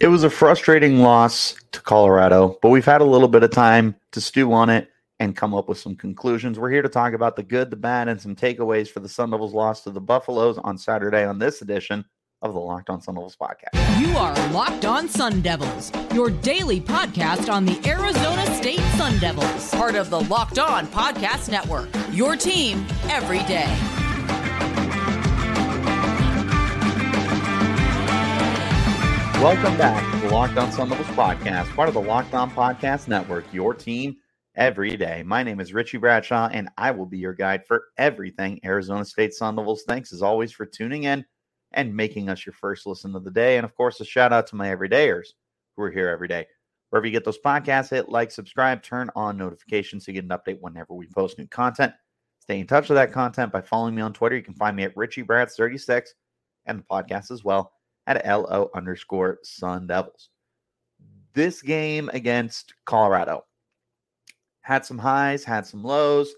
It was a frustrating loss to Colorado, but we've had a little bit of time to stew on it and come up with some conclusions. We're here to talk about the good, the bad, and some takeaways for the Sun Devils loss to the Buffaloes on Saturday on this edition of the Locked On Sun Devils podcast. You are Locked On Sun Devils, your daily podcast on the Arizona State Sun Devils, part of the Locked On Podcast Network. Your team every day. Welcome back to the Locked On Sun Devils podcast, part of the Locked On Podcast Network, your team every day. My name is Richie Bradshaw, and I will be your guide for everything Arizona State Sun Devils. Thanks as always for tuning in and making us your first listen of the day. And of course, a shout out to my everydayers who are here every day. Wherever you get those podcasts, hit like, subscribe, turn on notifications so get an update whenever we post new content. Stay in touch with that content by following me on Twitter. You can find me at Richie RichieBrads36 and the podcast as well at LO underscore Sun Devils. This game against Colorado had some highs, had some lows.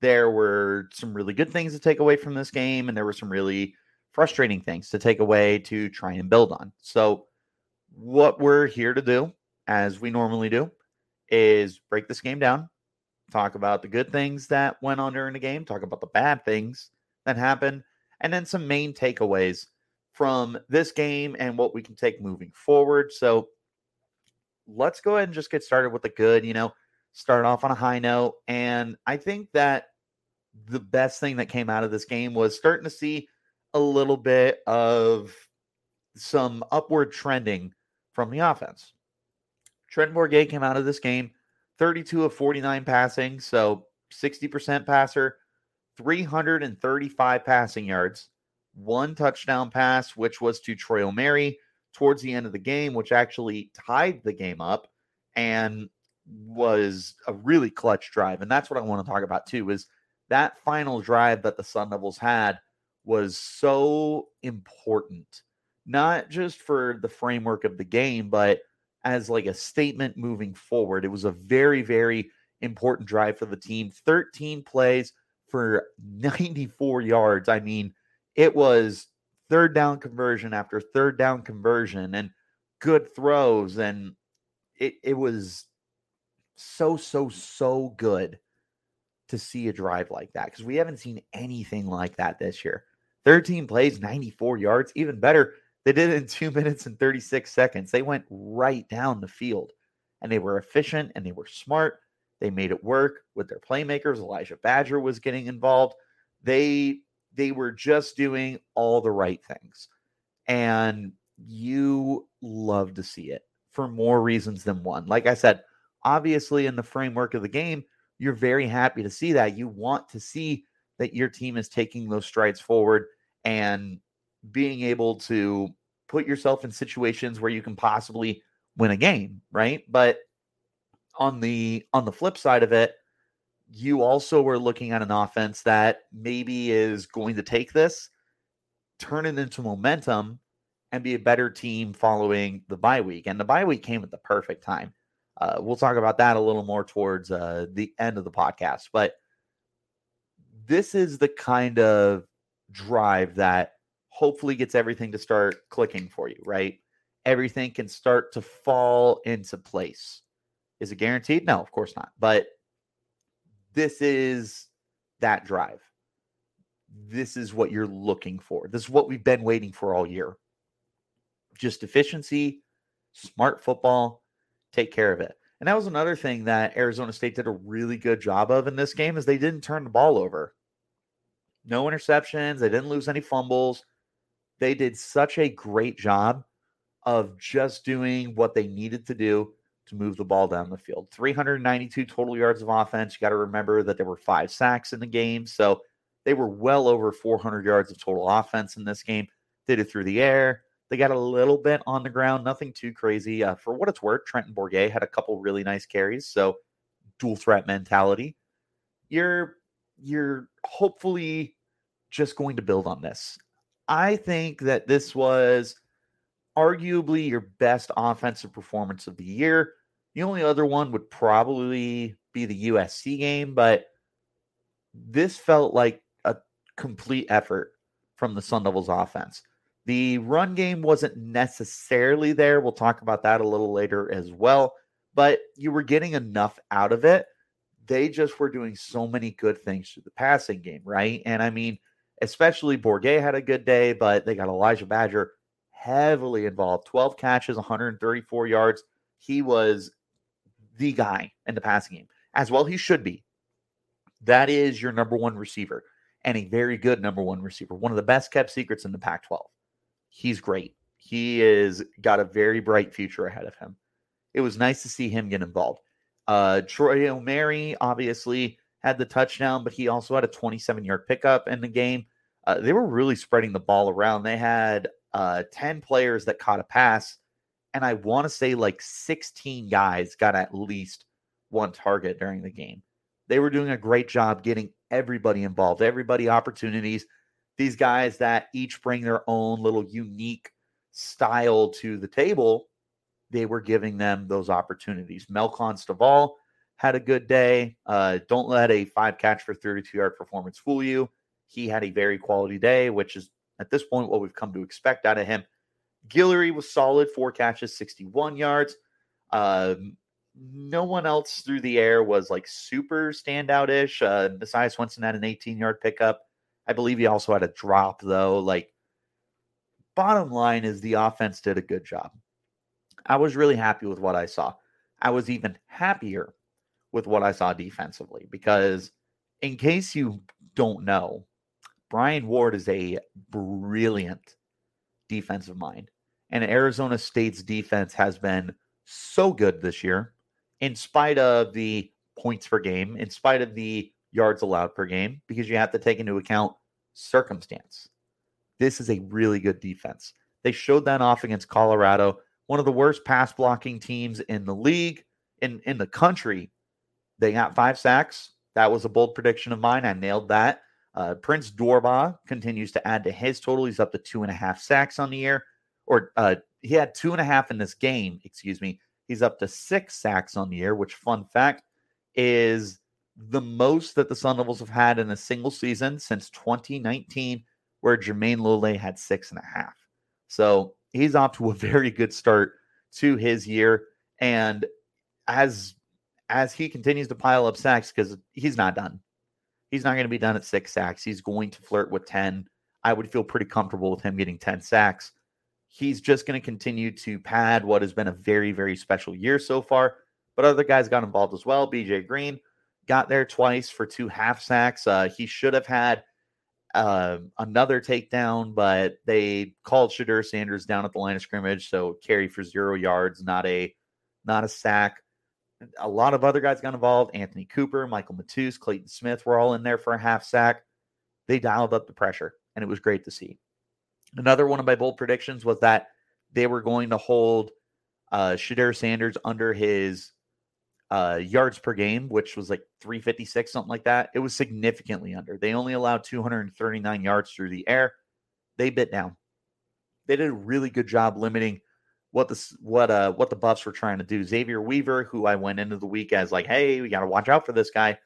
There were some really good things to take away from this game, and there were some really frustrating things to take away to try and build on. So, what we're here to do, as we normally do, is break this game down, talk about the good things that went on during the game, talk about the bad things that happened, and then some main takeaways from this game and what we can take moving forward. So let's go ahead and just get started with the good, you know, start off on a high note. And I think that the best thing that came out of this game was starting to see a little bit of some upward trending from the offense. Trent Bourguet came out of this game 32 of 49 passing, so 60% passer, 335 passing yards, one touchdown pass, which was to Troy Omeire towards the end of the game, which actually tied the game up and was a really clutch drive. And that's what I want to talk about too, is that final drive that the Sun Devils had was so important, not just for the framework of the game, but as like a statement moving forward. It was a very, very important drive for the team. 13 plays for 94 yards. I mean, it was third down conversion after third down conversion and good throws and it it was so so so good to see a drive like that because we haven't seen anything like that this year. 13 plays 94 yards even better they did it in 2 minutes and 36 seconds. They went right down the field and they were efficient and they were smart. They made it work with their playmakers. Elijah Badger was getting involved. They they were just doing all the right things. And you love to see it for more reasons than one. Like I said, obviously, in the framework of the game, you're very happy to see that. You want to see that your team is taking those strides forward and being able to put yourself in situations where you can possibly win a game, right? But on the on the flip side of it, you also were looking at an offense that maybe is going to take this, turn it into momentum, and be a better team following the bye week. And the bye week came at the perfect time. Uh, we'll talk about that a little more towards uh, the end of the podcast. But this is the kind of drive that hopefully gets everything to start clicking for you, right? Everything can start to fall into place. Is it guaranteed? No, of course not. But this is that drive. This is what you're looking for. This is what we've been waiting for all year. Just efficiency, smart football, take care of it. And that was another thing that Arizona State did a really good job of in this game is they didn't turn the ball over. No interceptions, they didn't lose any fumbles. They did such a great job of just doing what they needed to do to move the ball down the field. 392 total yards of offense. You got to remember that there were five sacks in the game. So they were well over 400 yards of total offense in this game. Did it through the air. They got a little bit on the ground, nothing too crazy. Uh, for what it's worth, Trenton Bourguet had a couple really nice carries. So dual threat mentality. You're you're hopefully just going to build on this. I think that this was arguably your best offensive performance of the year. The only other one would probably be the USC game, but this felt like a complete effort from the Sun Devils offense. The run game wasn't necessarily there. We'll talk about that a little later as well, but you were getting enough out of it. They just were doing so many good things through the passing game, right? And I mean, especially Bourguet had a good day, but they got Elijah Badger heavily involved 12 catches, 134 yards. He was the guy in the passing game, as well he should be. That is your number one receiver and a very good number one receiver, one of the best kept secrets in the Pac 12 he's great. He is got a very bright future ahead of him. It was nice to see him get involved. Uh, Troy Omeire obviously had the touchdown, but he also had a 27 yard pickup in the game. Uh, they were really spreading the ball around. They had uh, 10 players that caught a pass, and I want to say like 16 guys got at least one target during the game. They were doing a great job getting everybody involved, everybody opportunities these guys that each bring their own little unique style to the table, they were giving them those opportunities. Melquan Stovall had a good day. Uh, don't let a five catch for 32 yard performance fool you. He had a very quality day, which is at this point what we've come to expect out of him. Guillory was solid, four catches, 61 yards. Um, no one else through the air was like super standout ish. Uh, Messiah Swinson had an 18 yard pickup. I believe he also had a drop, though. Like, bottom line is the offense did a good job. I was really happy with what I saw. I was even happier with what I saw defensively because, in case you don't know, Brian Ward is a brilliant defensive mind. And Arizona State's defense has been so good this year, in spite of the points per game, in spite of the yards allowed per game because you have to take into account circumstance. This is a really good defense. They showed that off against Colorado, one of the worst pass blocking teams in the league, in, in the country. They got five sacks. That was a bold prediction of mine. I nailed that. Uh, Prince Dorbah continues to add to his total. He's up to two and a half sacks on the year, or uh, he had two and a half in this game. Excuse me. He's up to six sacks on the year, which, fun fact, is the most that the Sun Devils have had in a single season since 2019, where Jermayne Lole had six and a half. So he's off to a very good start to his year. And as as he continues to pile up sacks, because he's not done. He's not going to be done at six sacks. He's going to flirt with 10. I would feel pretty comfortable with him getting 10 sacks. He's just going to continue to pad what has been a very, very special year so far. But other guys got involved as well. BJ Green, got there twice for two half sacks. Uh, he should have had uh, another takedown, but they called Shedeur Sanders down at the line of scrimmage, so carry for zero yards, not a not a sack. A lot of other guys got involved. Anthony Cooper, Michael Matus, Clayton Smith were all in there for a half sack. They dialed up the pressure, and it was great to see. Another one of my bold predictions was that they were going to hold uh, Sanders under his uh, yards per game, which was like 356, something like that. It was significantly under. They only allowed 239 yards through the air. They bit down. They did a really good job limiting what the what uh what the Buffs were trying to do. Xavier Weaver, who I went into the week as like, hey, we got to watch out for this guy,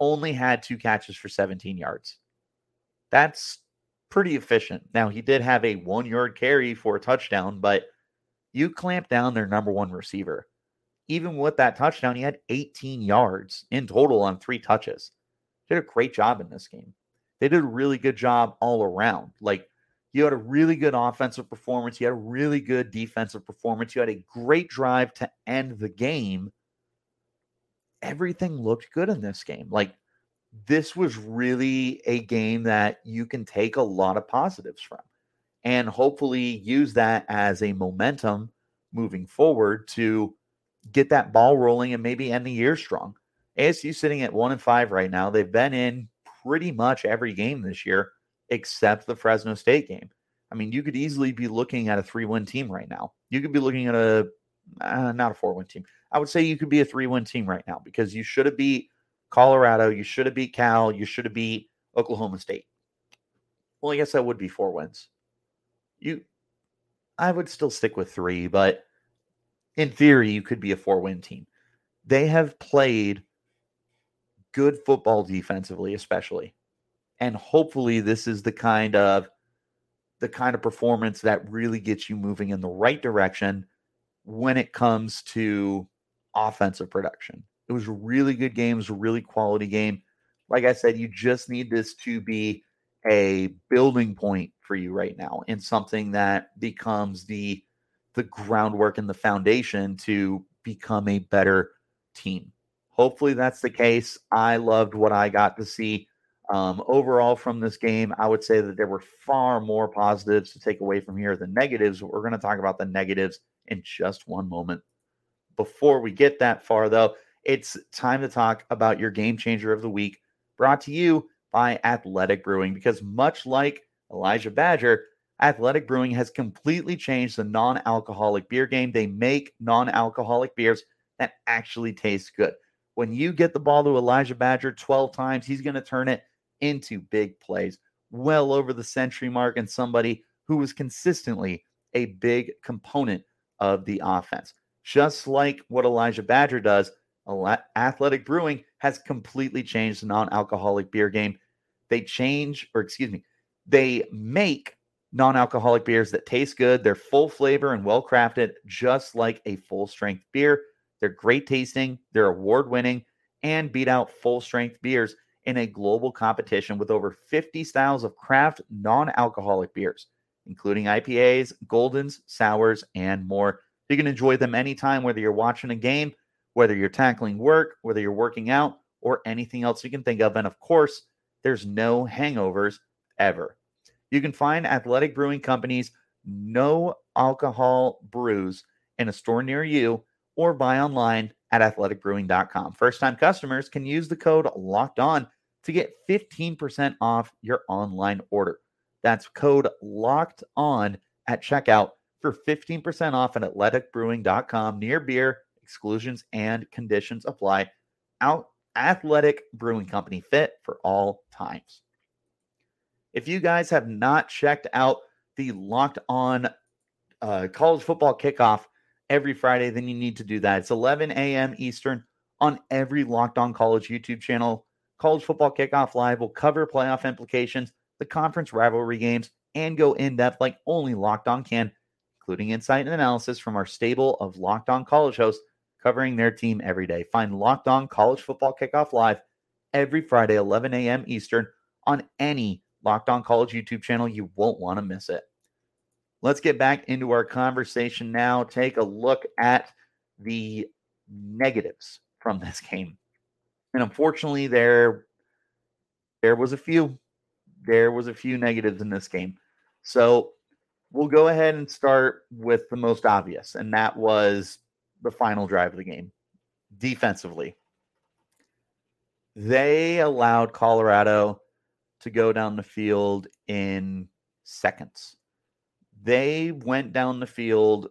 only had two catches for 17 yards. That's pretty efficient. Now he did have a one yard carry for a touchdown, but you clamp down their number one receiver even with that touchdown, he had 18 yards in total on three touches. Did a great job in this game. They did a really good job all around. Like you had a really good offensive performance, you had a really good defensive performance, you had a great drive to end the game. Everything looked good in this game. Like this was really a game that you can take a lot of positives from and hopefully use that as a momentum moving forward to get that ball rolling and maybe end the year strong. ASU sitting at one and five right now. They've been in pretty much every game this year except the Fresno State game. I mean, you could easily be looking at a three win team right now. You could be looking at a uh, not a four win team. I would say you could be a three win team right now because you should have beat Colorado, you should have beat Cal, you should have beat Oklahoma State. Well, I guess that would be four wins. You, I would still stick with three, but in theory, you could be a four win team. They have played good football defensively, especially. And hopefully, this is the kind of the kind of performance that really gets you moving in the right direction when it comes to offensive production. It was really good game, it was really quality game. Like I said, you just need this to be a building point for you right now and something that becomes the the groundwork and the foundation to become a better team. Hopefully that's the case. I loved what I got to see. Um, overall, from this game, I would say that there were far more positives to take away from here than negatives. We're going to talk about the negatives in just one moment. Before we get that far, though, it's time to talk about your game changer of the week, brought to you by Athletic Brewing, because much like Elijah Badger, Athletic Brewing has completely changed the non alcoholic beer game. They make non alcoholic beers that actually taste good. When you get the ball to Elijah Badger 12 times, he's going to turn it into big plays, well over the century mark, and somebody who was consistently a big component of the offense. Just like what Elijah Badger does, Athletic Brewing has completely changed the non alcoholic beer game. They change, or excuse me, they make non alcoholic beers that taste good. They're full flavor and well crafted, just like a full strength beer. They're great tasting, they're award winning, and beat out full strength beers in a global competition with over 50 styles of craft non alcoholic beers, including IPAs, Goldens, Sours, and more. You can enjoy them anytime, whether you're watching a game, whether you're tackling work, whether you're working out, or anything else you can think of. And of course, there's no hangovers ever. You can find Athletic Brewing Company's no alcohol brews in a store near you or buy online at athleticbrewing.com. First time customers can use the code locked on to get 15% off your online order. That's code locked on at checkout for 15% off at athleticbrewing.com. Near beer, exclusions and conditions apply. Out Athletic Brewing Company fit for all times. If you guys have not checked out the locked on uh, college football kickoff every Friday, then you need to do that. It's 11 a.m. Eastern on every Locked On College YouTube channel. College Football Kickoff Live will cover playoff implications, the conference rivalry games, and go in depth like only Locked On can, including insight and analysis from our stable of Locked On College hosts covering their team every day. Find Locked On College Football Kickoff Live every Friday, 11 a.m. Eastern on any Locked On College YouTube channel. You won't want to miss it. Let's get back into our conversation now. Take a look at the negatives from this game. And unfortunately, there there was a few. There was a few negatives in this game. So we'll go ahead and start with the most obvious, and that was the final drive of the game. Defensively, they allowed Colorado to go down the field in seconds. They went down the field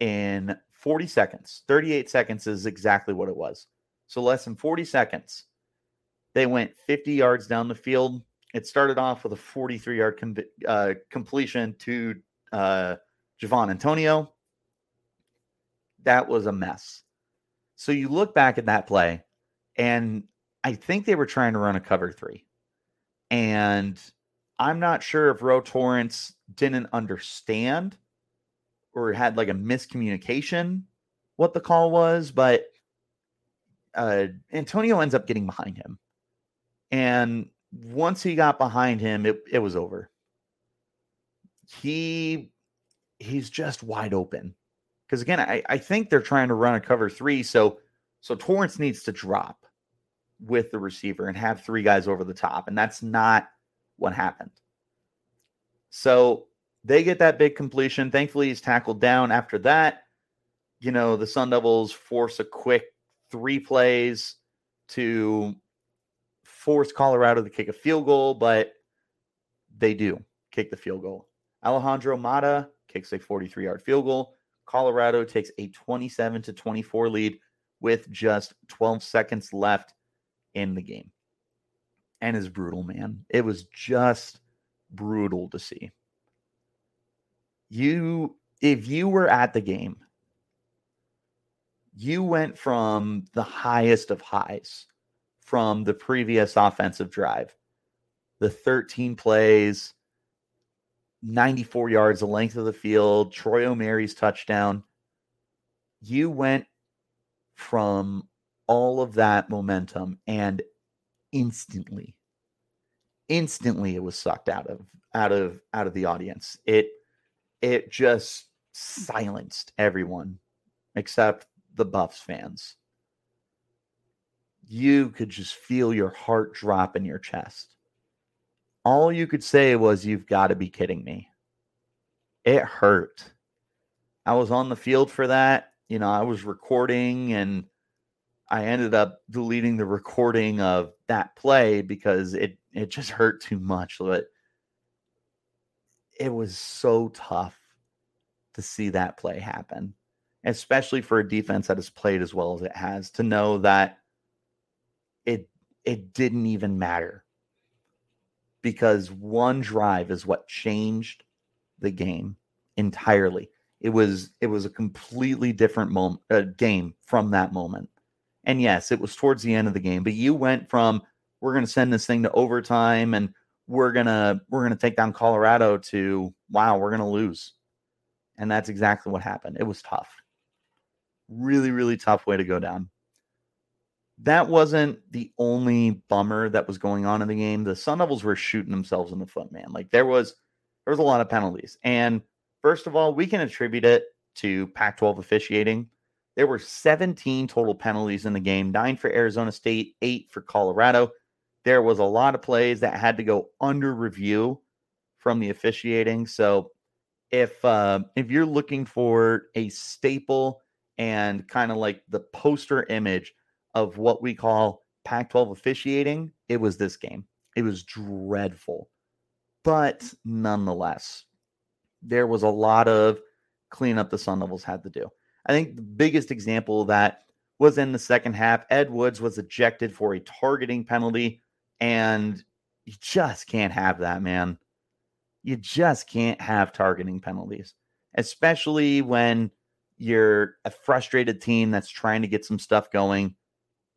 in 40 seconds. 38 seconds is exactly what it was. So less than 40 seconds. They went 50 yards down the field. It started off with a 43 yard com- uh, completion to uh, Javon Antonio. That was a mess. So you look back at that play, and I think they were trying to run a cover three. And I'm not sure if Ro Torrance didn't understand or had like a miscommunication what the call was, but uh, Antonio ends up getting behind him. And once he got behind him, it, it was over. He he's just wide open. Because again, I, I think they're trying to run a cover three. So so Torrance needs to drop with the receiver and have three guys over the top. And that's not what happened. So they get that big completion. Thankfully, he's tackled down. After that, you know, the Sun Devils force a quick three plays to force Colorado to kick a field goal, but they do kick the field goal. Alejandro Mata kicks a 43 yard field goal. Colorado takes a 27 to 24 lead with just 12 seconds left in the game. And is brutal, man. It was just brutal to see. You, if you were at the game, you went from the highest of highs from the previous offensive drive, the 13 plays, 94 yards, the length of the field, Troy Omeire's touchdown. You went from all of that momentum and instantly. Instantly it was sucked out of out of out of the audience. It it just silenced everyone except the buffs fans. You could just feel your heart drop in your chest. All you could say was you've got to be kidding me. It hurt. I was on the field for that. You know i was recording and I ended up deleting the recording of that play because it it just hurt too much. But it was so tough to see that play happen, especially for a defense that has played as well as it has, to know that it it didn't even matter because one drive is what changed the game entirely. It was it was a completely different moment uh, game from that moment. And yes, it was towards the end of the game, but you went from we're going to send this thing to overtime and we're going to we're going to take down Colorado to wow, we're going to lose. And that's exactly what happened. It was tough. Really really tough way to go down. That wasn't the only bummer that was going on in the game. The Sun Devils were shooting themselves in the foot, man. Like there was there was a lot of penalties. And first of all, we can attribute it to Pac 12 officiating. There were 17 total penalties in the game, nine for Arizona State, eight for Colorado. There was a lot of plays that had to go under review from the officiating. So if uh, if you're looking for a staple and kind of like the poster image of what we call Pac-12 officiating, it was this game. It was dreadful, but nonetheless, there was a lot of cleanup the Sun Devils had to do. I think the biggest example of that was in the second half. Ed Woods was ejected for a targeting penalty, and you just can't have that, man. You just can't have targeting penalties, especially when you're a frustrated team that's trying to get some stuff going.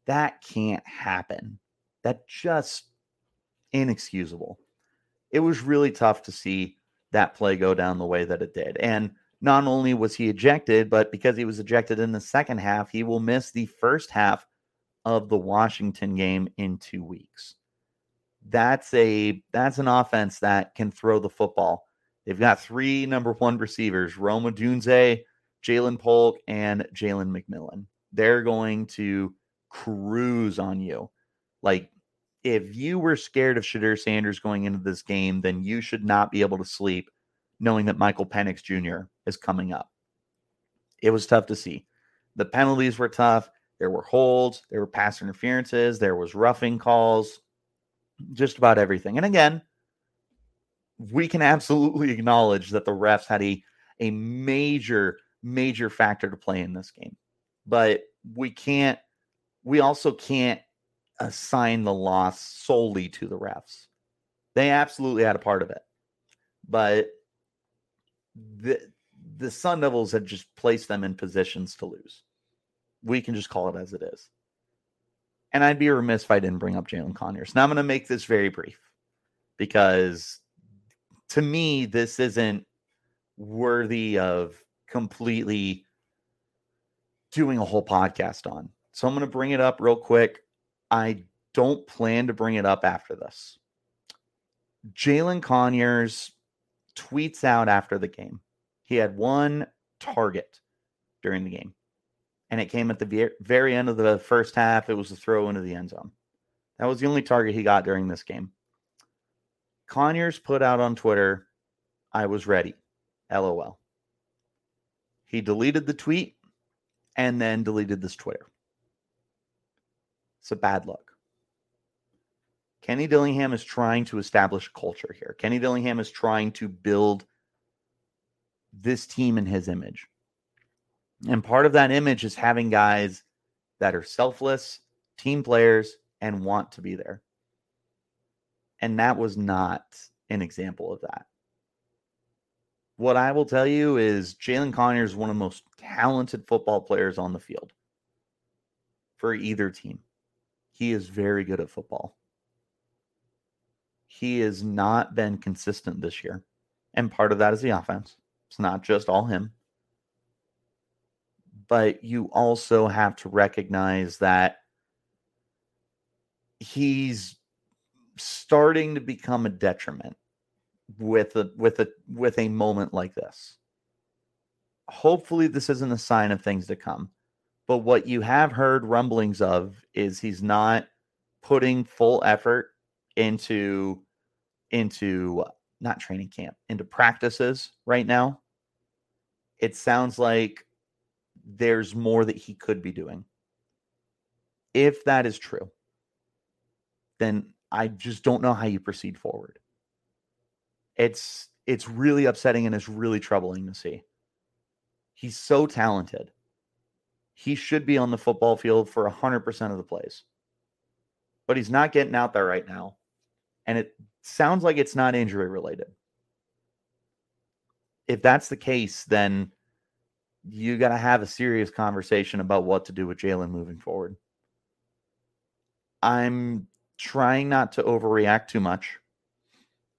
That can't happen. That just inexcusable. It was really tough to see that play go down the way that it did. And not only was he ejected, but because he was ejected in the second half, he will miss the first half of the Washington game in two weeks. That's a that's an offense that can throw the football. They've got three number one receivers: Rome Odunze, Ja'Lynn Polk, and Jalen McMillan. They're going to cruise on you. Like if you were scared of Shedeur Sanders going into this game, then you should not be able to sleep knowing that Michael Penix Jr. is coming up. It was tough to see. The penalties were tough. There were holds, there were pass interferences, there was roughing calls, just about everything. And again, we can absolutely acknowledge that the refs had a, a major, major factor to play in this game. But we can't, we also can't assign the loss solely to the refs. They absolutely had a part of it. But the the Sun Devils had just placed them in positions to lose. We can just call it as it is. And I'd be remiss if I didn't bring up Jalin Conyers. Now I'm going to make this very brief because to me, this isn't worthy of completely doing a whole podcast on. So I'm going to bring it up real quick. I don't plan to bring it up after this. Jalin Conyers tweets out after the game. He had one target during the game, and it came at the very end of the first half. It was a throw into the end zone. That was the only target he got during this game. Conyers put out on Twitter, I was ready. LOL. He deleted the tweet and then deleted this Twitter. It's a bad look. Kenny Dillingham is trying to establish culture here. Kenny Dillingham is trying to build this team in his image. And part of that image is having guys that are selfless, team players, and want to be there. And that was not an example of that. What I will tell you is Jalin Conyers is one of the most talented football players on the field for either team. He is very good at football he has not been consistent this year. And part of that is the offense. It's not just all him. But you also have to recognize that he's starting to become a detriment with a with a with a moment like this. Hopefully this isn't a sign of things to come. But what you have heard rumblings of is he's not putting full effort into into not training camp, into practices right now. It sounds like there's more that he could be doing. If that is true, then I just don't know how you proceed forward. It's it's really upsetting and it's really troubling to see. He's so talented. He should be on the football field for 100% of the plays. But he's not getting out there right now. And it sounds like it's not injury related. If that's the case, then you got to have a serious conversation about what to do with Jalin moving forward. I'm trying not to overreact too much.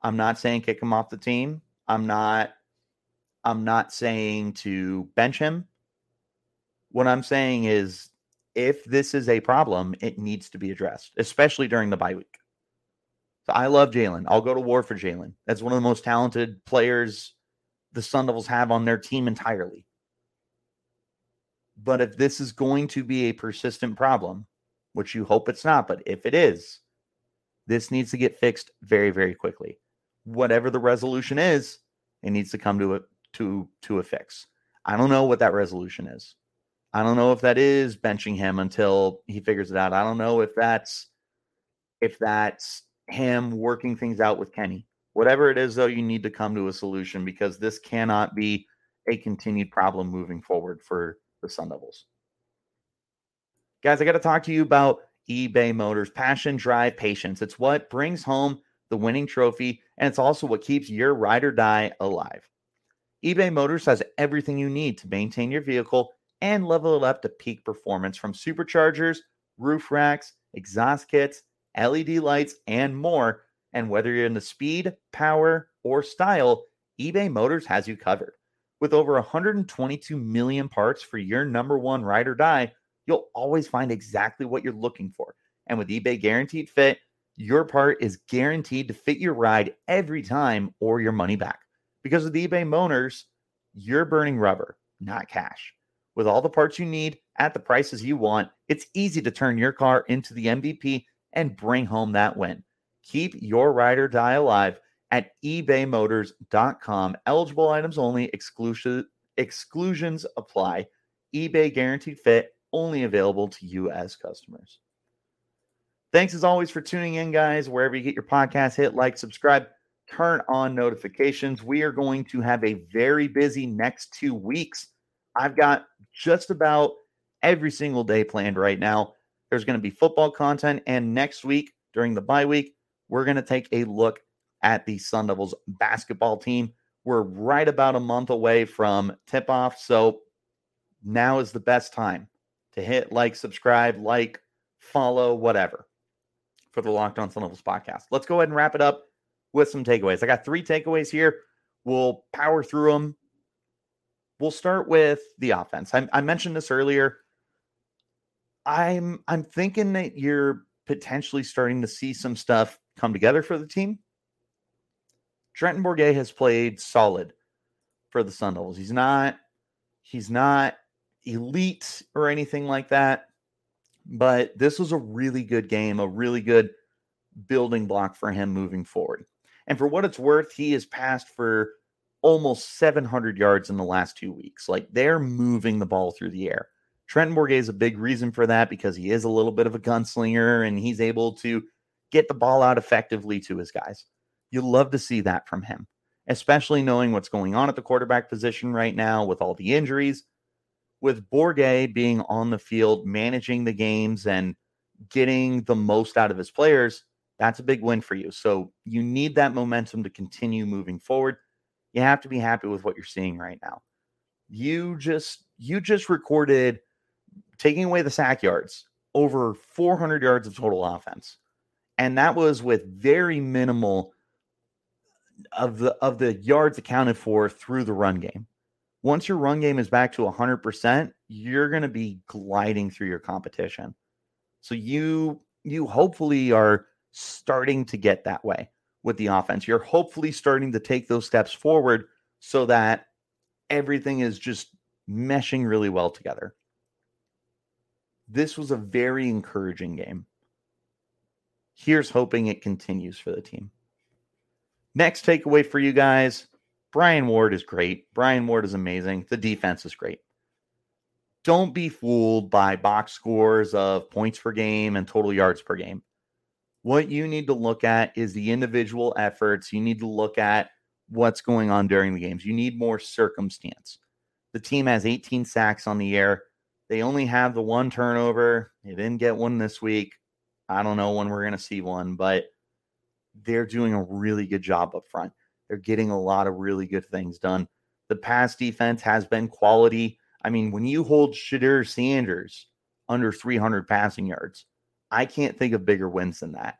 I'm not saying kick him off the team. I'm not I'm not saying to bench him. What I'm saying is if this is a problem, it needs to be addressed, especially during the bye week. So I love Jalin. I'll go to war for Jalin. That's one of the most talented players the Sun Devils have on their team entirely. But if this is going to be a persistent problem, which you hope it's not, but if it is, this needs to get fixed very, very quickly. Whatever the resolution is, it needs to come to a to to a fix. I don't know what that resolution is. I don't know if that is benching him until he figures it out. I don't know if that's if that's him working things out with Kenny. Whatever it is, though, you need to come to a solution because this cannot be a continued problem moving forward for the Sun Devils. Guys, I got to talk to you about eBay Motors. Passion, drive, patience. It's what brings home the winning trophy, and it's also what keeps your ride or die alive. eBay Motors has everything you need to maintain your vehicle and level it up to peak performance from superchargers, roof racks, exhaust kits, LED lights, and more. And whether you're in the speed, power, or style, eBay Motors has you covered. With over 122 million parts for your number one ride or die, you'll always find exactly what you're looking for. And with eBay Guaranteed Fit, your part is guaranteed to fit your ride every time or your money back. Because with eBay Motors, you're burning rubber, not cash. With all the parts you need at the prices you want, it's easy to turn your car into the MVP and bring home that win. Keep your ride or die alive at ebaymotors.com. Eligible items only, exclusion, exclusions apply. eBay guaranteed fit only available to as customers. Thanks as always for tuning in, guys. Wherever you get your podcast, hit like, subscribe, turn on notifications. We are going to have a very busy next two weeks. I've got just about every single day planned right now. There's going to be football content, and next week during the bye week, we're going to take a look at the Sun Devils basketball team. We're right about a month away from tip off, so now is the best time to hit like, subscribe, like, follow, whatever for the Locked On Sun Devils podcast. Let's go ahead and wrap it up with some takeaways. I got three takeaways here. We'll power through them. We'll start with the offense. I, I mentioned this earlier. I'm I'm thinking that you're potentially starting to see some stuff come together for the team. Trenton Bourguet has played solid for the Sun Devils. He's not he's not elite or anything like that. But this was a really good game, a really good building block for him moving forward. And for what it's worth, he has passed for almost 700 yards in the last two weeks. Like they're moving the ball through the air. Trenton Bourguet is a big reason for that because he is a little bit of a gunslinger and he's able to get the ball out effectively to his guys. You love to see that from him, especially knowing what's going on at the quarterback position right now with all the injuries with Bourguet being on the field, managing the games and getting the most out of his players, that's a big win for you. So you need that momentum to continue moving forward. You have to be happy with what you're seeing right now. You just you just recorded taking away the sack yards, over 400 yards of total offense. And that was with very minimal of the of the yards accounted for through the run game. Once your run game is back to 100%, you're going to be gliding through your competition. So you you hopefully are starting to get that way with the offense. You're hopefully starting to take those steps forward so that everything is just meshing really well together. This was a very encouraging game. Here's hoping it continues for the team. Next takeaway for you guys Brian Ward is great. Brian Ward is amazing. The defense is great. Don't be fooled by box scores of points per game and total yards per game. What you need to look at is the individual efforts. You need to look at what's going on during the games. You need more circumstance. The team has 18 sacks on the year. They only have the one turnover. They didn't get one this week. I don't know when we're going to see one, but they're doing a really good job up front. They're getting a lot of really good things done. The pass defense has been quality. I mean, when you hold Shedeur Sanders under 300 passing yards, I can't think of bigger wins than that.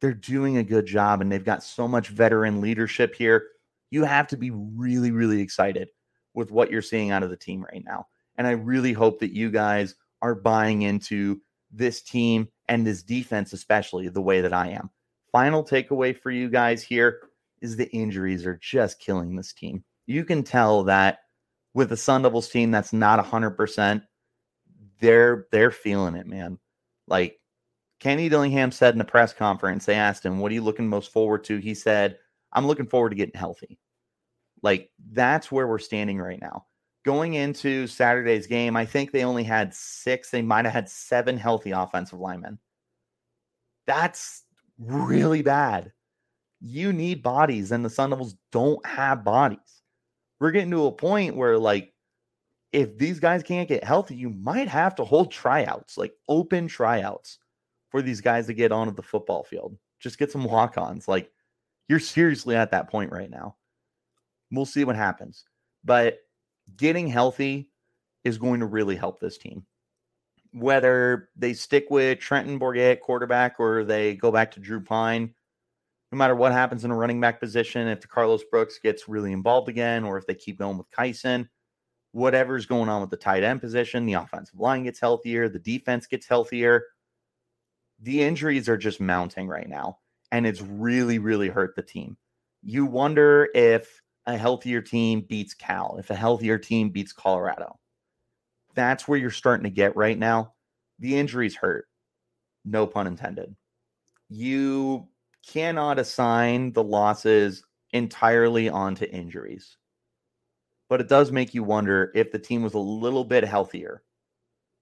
They're doing a good job and they've got so much veteran leadership here. You have to be really, really excited with what you're seeing out of the team right now. And I really hope that you guys are buying into this team and this defense, especially the way that I am. Final takeaway for you guys here is the injuries are just killing this team. You can tell that with the Sun Devils team that's not 100%, they're they're feeling it, man. Like Kenny Dillingham said in the press conference, they asked him, "What are you looking most forward to?" He said, "I'm looking forward to getting healthy." Like that's where we're standing right now. Going into Saturday's game, I think they only had 6, they might have had 7 healthy offensive linemen. That's really bad you need bodies, and the Sun Devils don't have bodies. We're getting to a point where, like, if these guys can't get healthy, you might have to hold tryouts, like open tryouts for these guys to get onto the football field. Just get some walk ons. Like, you're seriously at that point right now. We'll see what happens. But getting healthy is going to really help this team. Whether they stick with Trenton Bourguet quarterback or they go back to Drew Pyne, no matter what happens in a running back position, if Carlos Brooks gets really involved again, or if they keep going with Kyson, whatever's going on with the tight end position, the offensive line gets healthier, the defense gets healthier. The injuries are just mounting right now, and it's really, really hurt the team. You wonder if a healthier team beats Cal, if a healthier team beats Colorado. That's where you're starting to get right now. The injuries hurt. No pun intended. You cannot assign the losses entirely onto injuries. But it does make you wonder if the team was a little bit healthier,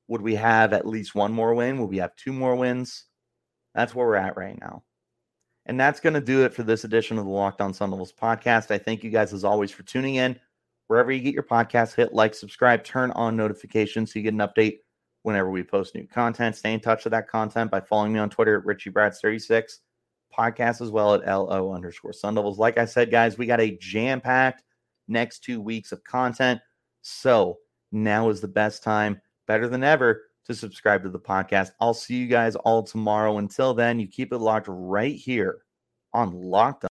would we have at least one more win? Would we have two more wins? That's where we're at right now. And that's going to do it for this edition of the Locked On Sun Devils podcast. I thank you guys as always for tuning in. Wherever you get your podcast, hit like, subscribe, turn on notifications so you get an update whenever we post new content. Stay in touch with that content by following me on Twitter at RichieBrads36 podcast as well at LO underscore Sun Devils. Like I said, guys, we got a jam packed next two weeks of content. So now is the best time, better than ever, to subscribe to the podcast. I'll see you guys all tomorrow. Until then, you keep it locked right here on Locked